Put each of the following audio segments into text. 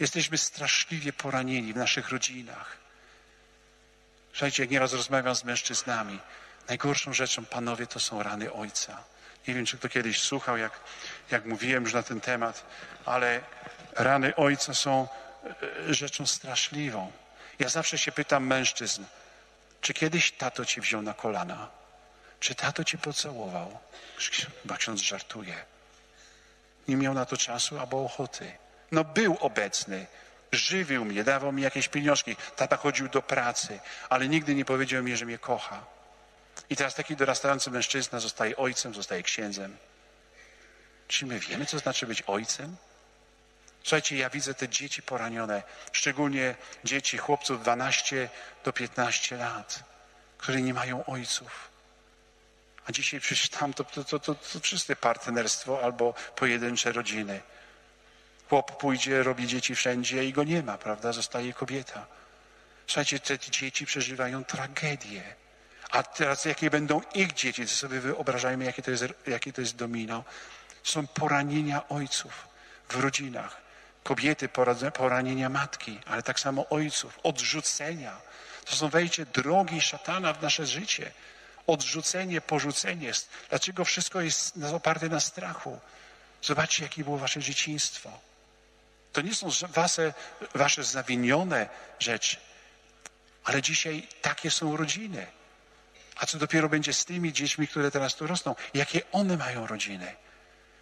Jesteśmy straszliwie poranieni w naszych rodzinach. Słuchajcie, jak nieraz rozmawiam z mężczyznami, najgorszą rzeczą, panowie, to są rany ojca. Nie wiem, czy kto kiedyś słuchał, jak, jak mówiłem już na ten temat, ale rany ojca są e, rzeczą straszliwą. Ja zawsze się pytam mężczyzn, czy kiedyś tato cię wziął na kolana? Czy tato cię pocałował? Chyba ksiądz żartuje. Nie miał na to czasu albo ochoty. No był obecny, żywił mnie, dawał mi jakieś pieniążki. Tata chodził do pracy, ale nigdy nie powiedział mi, że mnie kocha. I teraz taki dorastający mężczyzna zostaje ojcem, zostaje księdzem. Czy my wiemy, co znaczy być ojcem? Słuchajcie, ja widzę te dzieci poranione, szczególnie dzieci, chłopców 12 do 15 lat, które nie mają ojców. A dzisiaj przecież tam to, to, to, to, to partnerstwo albo pojedyncze rodziny. Chłop pójdzie, robi dzieci wszędzie i go nie ma, prawda? Zostaje kobieta. Słuchajcie, te dzieci przeżywają tragedię. A teraz jakie będą ich dzieci, to sobie wyobrażajmy, jakie to jest, jakie to jest domino. Są poranienia ojców w rodzinach. Kobiety poranienia matki, ale tak samo ojców, odrzucenia. To są wejście drogi szatana w nasze życie. Odrzucenie, porzucenie. Dlaczego wszystko jest oparte na strachu? Zobaczcie, jakie było wasze dzieciństwo. To nie są wasze, wasze zawinione rzeczy, ale dzisiaj takie są rodziny. A co dopiero będzie z tymi dziećmi, które teraz tu rosną? Jakie one mają rodziny?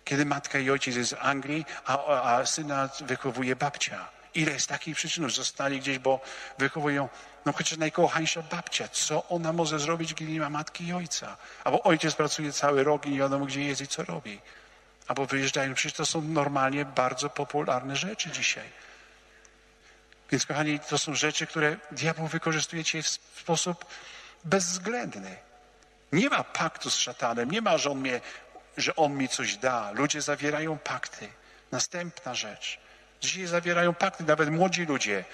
Kiedy matka i ojciec jest w Anglii, a, a syna wychowuje babcia. Ile jest takich przyczyn? Zostali gdzieś, bo wychowują, no chociaż najkochańsza babcia. Co ona może zrobić, gdy nie ma matki i ojca? Albo ojciec pracuje cały rok i nie wiadomo, gdzie jest i co robi. Albo wyjeżdżają. Przecież to są normalnie bardzo popularne rzeczy dzisiaj. Więc kochani, to są rzeczy, które diabeł wykorzystuje cię w sposób bezwzględny. Nie ma paktu z szatanem, nie ma, że on, mnie, że on mi coś da. Ludzie zawierają pakty. Następna rzecz. Dzisiaj zawierają pakty, nawet młodzi ludzie.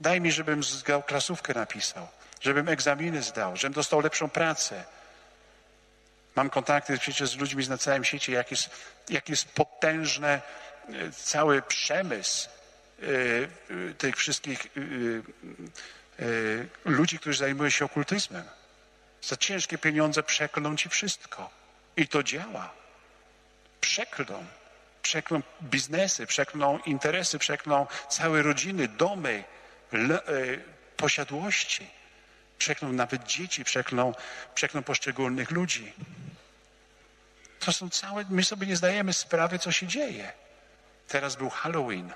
Daj mi, żebym zdał klasówkę napisał, żebym egzaminy zdał, żebym dostał lepszą pracę. Mam kontakty przecież z ludźmi na całym świecie, jak jest, jak jest potężny e, cały przemysł e, tych wszystkich e, ludzi, którzy zajmują się okultyzmem. Za ciężkie pieniądze przeklną ci wszystko. I to działa. Przeklną. Przeklną biznesy, przeklną interesy, przeklną całe rodziny, domy, posiadłości. Przeklną nawet dzieci, przeklną, przeklną poszczególnych ludzi. To są całe, my sobie nie zdajemy sprawy, co się dzieje. Teraz był Halloween.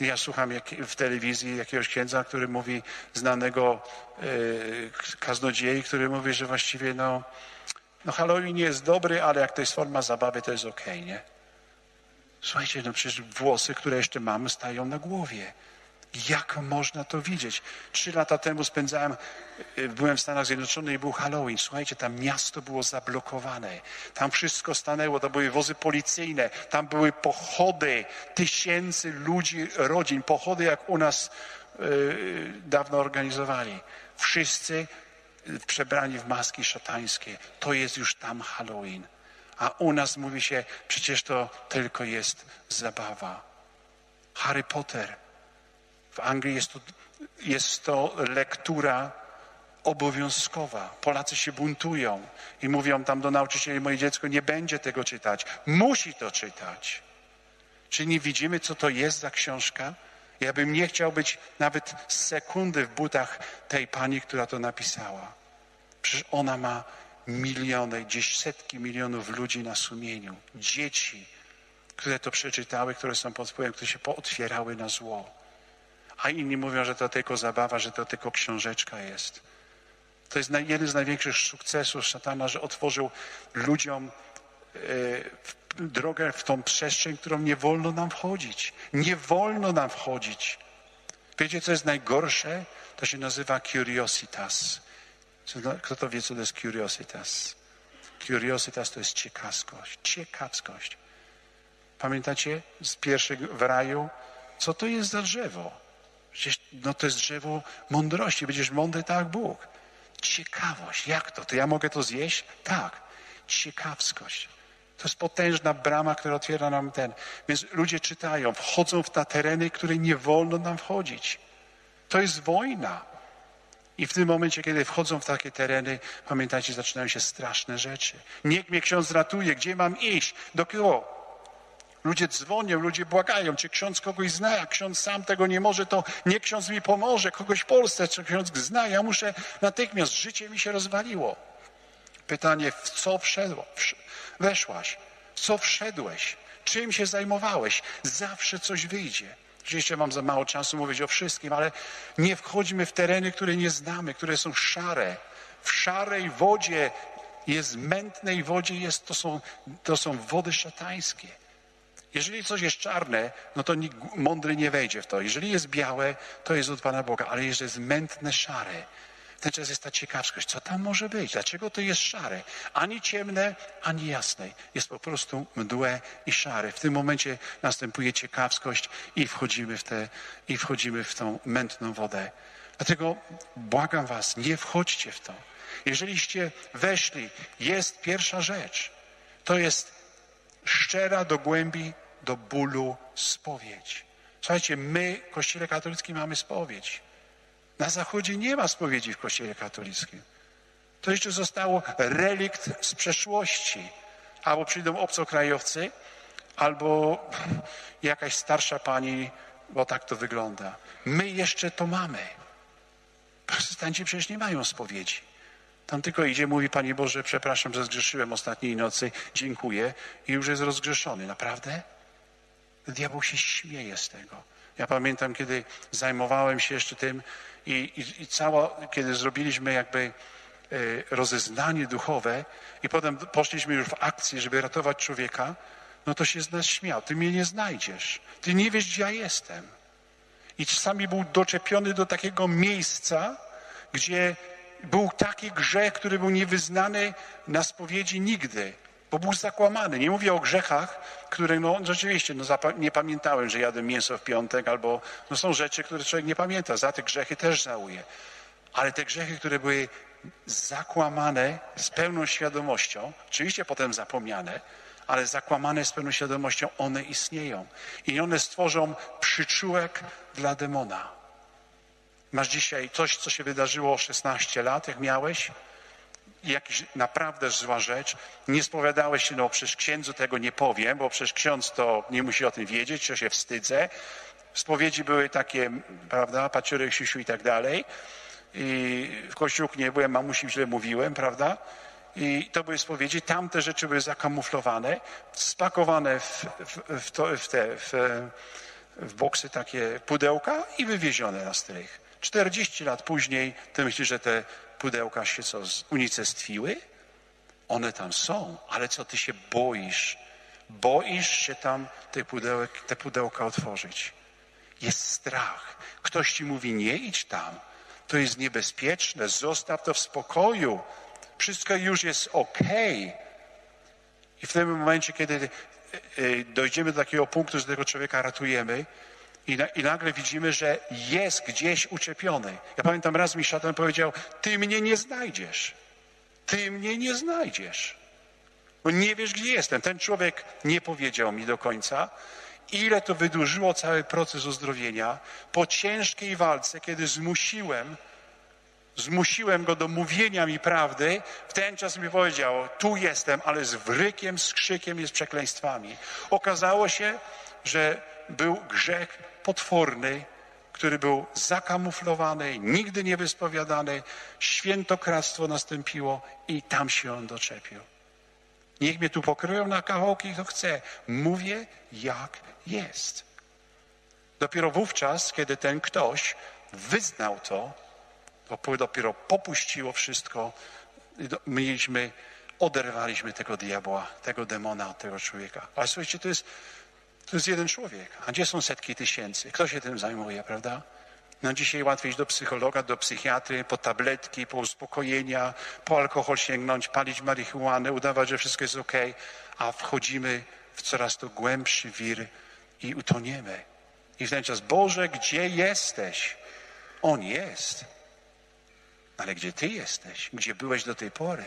Ja słucham jak, w telewizji jakiegoś księdza, który mówi, znanego yy, kaznodziei, który mówi, że właściwie no, no Halloween jest dobry, ale jak to jest forma zabawy, to jest okej, okay, nie? Słuchajcie, no przecież włosy, które jeszcze mamy, stają na głowie. Jak można to widzieć? Trzy lata temu spędzałem, y, byłem w Stanach Zjednoczonych i był Halloween. Słuchajcie, tam miasto było zablokowane. Tam wszystko stanęło, to były wozy policyjne, tam były pochody tysięcy ludzi, rodzin, pochody jak u nas yy, dawno organizowali. Wszyscy przebrani w maski szatańskie. To jest już tam Halloween. A u nas mówi się, przecież to tylko jest zabawa. Harry Potter w Anglii jest to, jest to lektura obowiązkowa. Polacy się buntują i mówią tam do nauczycieli, moje dziecko nie będzie tego czytać. Musi to czytać. Czy nie widzimy, co to jest za książka? Ja bym nie chciał być nawet sekundy w butach tej pani, która to napisała. Przecież ona ma miliony, gdzieś setki milionów ludzi na sumieniu. Dzieci, które to przeczytały, które są pod wpływem, które się pootwierały na zło a inni mówią, że to tylko zabawa, że to tylko książeczka jest. To jest jeden z największych sukcesów szatana, że otworzył ludziom e, drogę w tą przestrzeń, którą nie wolno nam wchodzić. Nie wolno nam wchodzić. Wiecie, co jest najgorsze? To się nazywa curiositas. Kto to wie, co to jest curiositas? Curiositas to jest ciekawskość. Ciekawskość. Pamiętacie z pierwszych w raju? Co to jest za drzewo? No to jest drzewo mądrości, będziesz mądry tak jak Bóg. Ciekawość, jak to? To ja mogę to zjeść? Tak. Ciekawskość. To jest potężna brama, która otwiera nam ten. Więc ludzie czytają, wchodzą w te tereny, które nie wolno nam wchodzić. To jest wojna. I w tym momencie, kiedy wchodzą w takie tereny, pamiętajcie, zaczynają się straszne rzeczy. Niech mnie ksiądz ratuje, gdzie mam iść, do kogo? Ludzie dzwonią, ludzie błagają, czy ksiądz kogoś zna, jak ksiądz sam tego nie może, to nie ksiądz mi pomoże, kogoś w Polsce, czy ksiądz zna, ja muszę natychmiast, życie mi się rozwaliło. Pytanie, w co wszedło, weszłaś, w co wszedłeś, czym się zajmowałeś, zawsze coś wyjdzie. Oczywiście mam za mało czasu mówić o wszystkim, ale nie wchodźmy w tereny, które nie znamy, które są szare. W szarej wodzie jest mętnej wodzie, jest, to, są, to są wody szatańskie. Jeżeli coś jest czarne, no to nikt mądry nie wejdzie w to. Jeżeli jest białe, to jest od Pana Boga, ale jeżeli jest mętne, szare, ten czas jest ta ciekawskość. Co tam może być? Dlaczego to jest szare? Ani ciemne, ani jasne. Jest po prostu mdłe i szare. W tym momencie następuje ciekawskość i wchodzimy w, te, i wchodzimy w tą mętną wodę. Dlatego błagam was, nie wchodźcie w to. Jeżeliście weszli, jest pierwsza rzecz. To jest szczera do głębi, do bólu spowiedź. Słuchajcie, my, Kościele katolickim, mamy spowiedź. Na Zachodzie nie ma spowiedzi w Kościele katolickim. To jeszcze zostało relikt z przeszłości. Albo przyjdą obcokrajowcy, albo jakaś starsza pani, bo tak to wygląda. My jeszcze to mamy. Protestanci przecież nie mają spowiedzi. Tam tylko idzie, mówi, Panie Boże, przepraszam, że zgrzeszyłem ostatniej nocy, dziękuję i już jest rozgrzeszony. Naprawdę? Diabeł się śmieje z tego. Ja pamiętam, kiedy zajmowałem się jeszcze tym i, i, i kiedy zrobiliśmy jakby e, rozeznanie duchowe i potem poszliśmy już w akcję, żeby ratować człowieka, no to się z nas śmiał. Ty mnie nie znajdziesz. Ty nie wiesz, gdzie ja jestem. I czasami był doczepiony do takiego miejsca, gdzie był taki grzech, który był niewyznany na spowiedzi nigdy, bo był zakłamany. Nie mówię o grzechach, które no rzeczywiście no, nie pamiętałem, że jadłem mięso w piątek, albo no, są rzeczy, które człowiek nie pamięta. Za te grzechy też żałuje. Ale te grzechy, które były zakłamane z pełną świadomością, oczywiście potem zapomniane, ale zakłamane z pełną świadomością, one istnieją. I one stworzą przyczółek dla demona. Masz dzisiaj coś, co się wydarzyło 16 lat, jak miałeś, jakaś naprawdę zła rzecz, nie spowiadałeś się, no przecież księdzu tego nie powiem, bo przecież ksiądz to nie musi o tym wiedzieć, że się wstydzę. Spowiedzi były takie, prawda, paciorek, siusiu i tak dalej. I w kościółku nie byłem, mamusi źle mówiłem, prawda? I to były spowiedzi. Tamte rzeczy były zakamuflowane, spakowane w, w, w, to, w te, w boksy takie pudełka i wywiezione na strych. 40 lat później, ty myślisz, że te pudełka się co, unicestwiły? One tam są, ale co ty się boisz? Boisz się tam te, pudełek, te pudełka otworzyć. Jest strach. Ktoś ci mówi, nie idź tam. To jest niebezpieczne, zostaw to w spokoju. Wszystko już jest ok. I w tym momencie, kiedy e, e, dojdziemy do takiego punktu, że tego człowieka ratujemy, i, na, I, nagle widzimy, że jest gdzieś uczepiony. Ja pamiętam raz mi szatan powiedział, ty mnie nie znajdziesz. Ty mnie nie znajdziesz. Bo nie wiesz, gdzie jestem. Ten człowiek nie powiedział mi do końca, ile to wydłużyło cały proces uzdrowienia. Po ciężkiej walce, kiedy zmusiłem, zmusiłem go do mówienia mi prawdy, w ten czas mi powiedział, tu jestem, ale z wrykiem, z krzykiem i z przekleństwami. Okazało się, że był grzech potworny, który był zakamuflowany, nigdy nie wyspowiadany, świętokradztwo nastąpiło i tam się on doczepił. Niech mnie tu pokryją na kawałki, kto chce. Mówię, jak jest. Dopiero wówczas, kiedy ten ktoś wyznał to, to dopiero popuściło wszystko, mieliśmy, oderwaliśmy tego diabła, tego demona tego człowieka. Ale słuchajcie, to jest to jest jeden człowiek. A gdzie są setki tysięcy? Kto się tym zajmuje, prawda? No dzisiaj łatwiej iść do psychologa, do psychiatry, po tabletki, po uspokojenia, po alkohol sięgnąć, palić marihuanę, udawać, że wszystko jest ok, a wchodzimy w coraz to głębszy wir i utoniemy. I w ten czas, Boże, gdzie jesteś? On jest. Ale gdzie Ty jesteś? Gdzie byłeś do tej pory?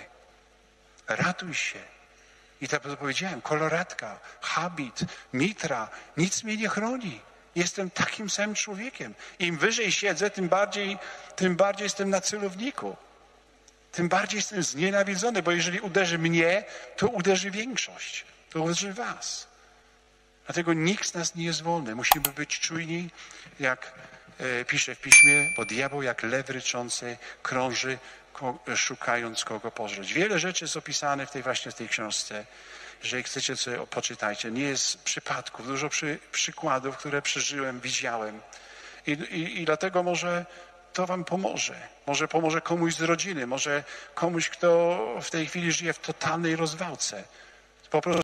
Ratuj się. I tak powiedziałem, koloratka, habit, mitra, nic mnie nie chroni. Jestem takim samym człowiekiem. Im wyżej siedzę, tym bardziej, tym bardziej jestem na celowniku. Tym bardziej jestem znienawidzony, bo jeżeli uderzy mnie, to uderzy większość. To uderzy was. Dlatego nikt z nas nie jest wolny. Musimy być czujni, jak e, pisze w piśmie, bo diabeł jak lew ryczący krąży, szukając kogo pożreć. Wiele rzeczy jest opisane w tej właśnie w tej książce. Jeżeli chcecie, sobie poczytajcie. Nie jest przypadków, dużo przy, przykładów, które przeżyłem, widziałem. I, i, I dlatego może to wam pomoże. Może pomoże komuś z rodziny, może komuś, kto w tej chwili żyje w totalnej rozwałce. Po prostu